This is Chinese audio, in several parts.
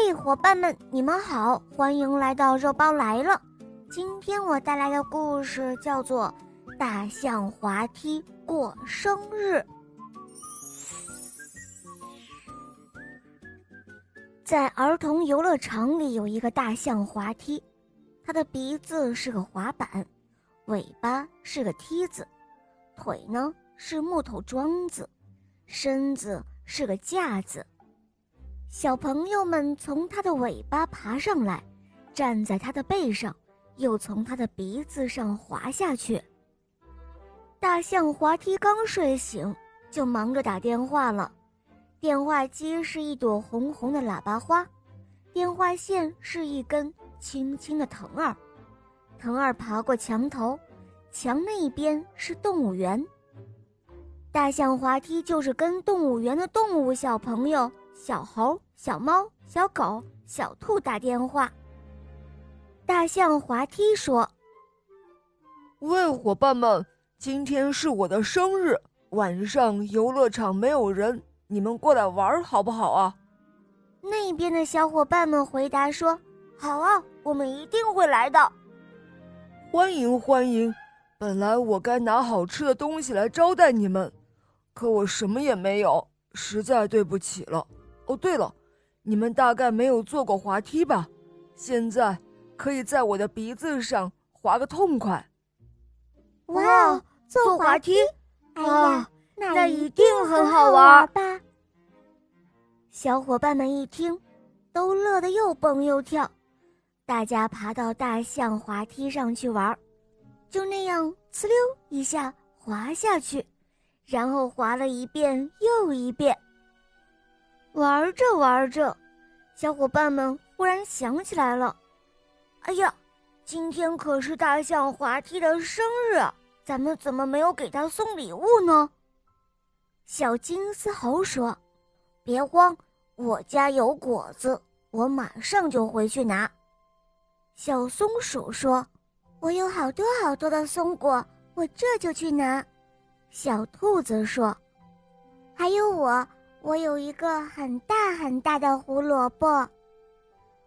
嘿伙伴们，你们好，欢迎来到肉包来了。今天我带来的故事叫做《大象滑梯过生日》。在儿童游乐场里有一个大象滑梯，它的鼻子是个滑板，尾巴是个梯子，腿呢是木头桩子，身子是个架子。小朋友们从它的尾巴爬上来，站在它的背上，又从它的鼻子上滑下去。大象滑梯刚睡醒，就忙着打电话了。电话机是一朵红红的喇叭花，电话线是一根青青的藤儿。藤儿爬过墙头，墙那一边是动物园。大象滑梯就是跟动物园的动物小朋友。小猴、小猫、小狗、小兔打电话。大象滑梯说：“喂，伙伴们，今天是我的生日，晚上游乐场没有人，你们过来玩好不好啊？”那边的小伙伴们回答说：“好啊，我们一定会来的。”欢迎欢迎！本来我该拿好吃的东西来招待你们，可我什么也没有，实在对不起了。哦，对了，你们大概没有坐过滑梯吧？现在可以在我的鼻子上滑个痛快。哇，坐滑梯啊，那一定很好玩吧？小伙伴们一听，都乐得又蹦又跳。大家爬到大象滑梯上去玩，就那样呲溜一下滑下去，然后滑了一遍又一遍。玩着玩着，小伙伴们忽然想起来了：“哎呀，今天可是大象滑梯的生日，咱们怎么没有给他送礼物呢？”小金丝猴说：“别慌，我家有果子，我马上就回去拿。”小松鼠说：“我有好多好多的松果，我这就去拿。”小兔子说：“还有我。”我有一个很大很大的胡萝卜。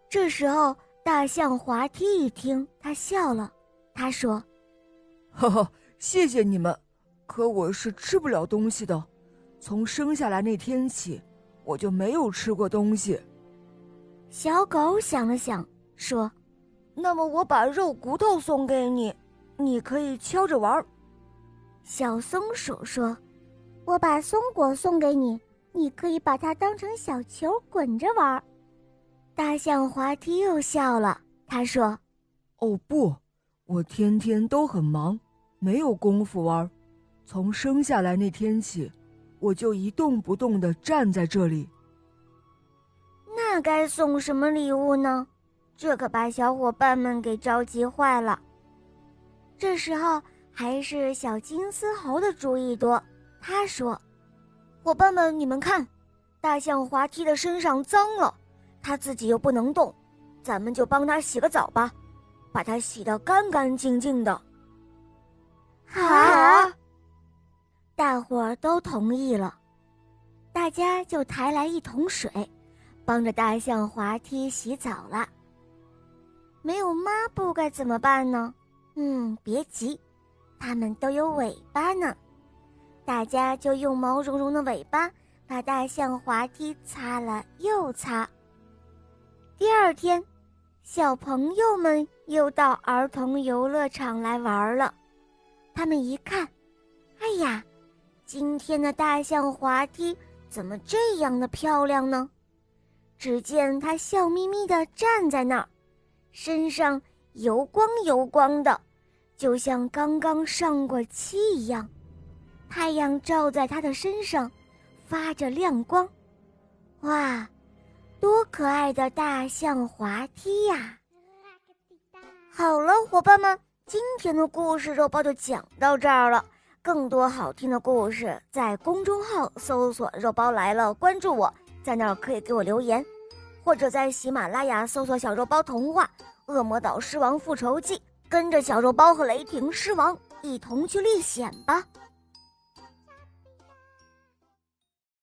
这时候，大象滑梯一听，他笑了。他说：“哈哈，谢谢你们，可我是吃不了东西的。从生下来那天起，我就没有吃过东西。”小狗想了想，说：“那么我把肉骨头送给你，你可以敲着玩。”小松鼠说：“我把松果送给你。”你可以把它当成小球滚着玩。大象滑梯又笑了，他说：“哦不，我天天都很忙，没有功夫玩。从生下来那天起，我就一动不动地站在这里。那该送什么礼物呢？这可把小伙伴们给着急坏了。这时候还是小金丝猴的主意多，他说。伙伴们，你们看，大象滑梯的身上脏了，它自己又不能动，咱们就帮它洗个澡吧，把它洗得干干净净的。好，大伙儿都同意了，大家就抬来一桶水，帮着大象滑梯洗澡了。没有抹布该怎么办呢？嗯，别急，它们都有尾巴呢。大家就用毛茸茸的尾巴把大象滑梯擦了又擦。第二天，小朋友们又到儿童游乐场来玩了。他们一看，哎呀，今天的大象滑梯怎么这样的漂亮呢？只见它笑眯眯地站在那儿，身上油光油光的，就像刚刚上过漆一样。太阳照在他的身上，发着亮光，哇，多可爱的大象滑梯呀！好了，伙伴们，今天的故事肉包就讲到这儿了。更多好听的故事，在公众号搜索“肉包来了”，关注我，在那儿可以给我留言，或者在喜马拉雅搜索“小肉包童话《恶魔岛狮王复仇记》，跟着小肉包和雷霆狮王一同去历险吧。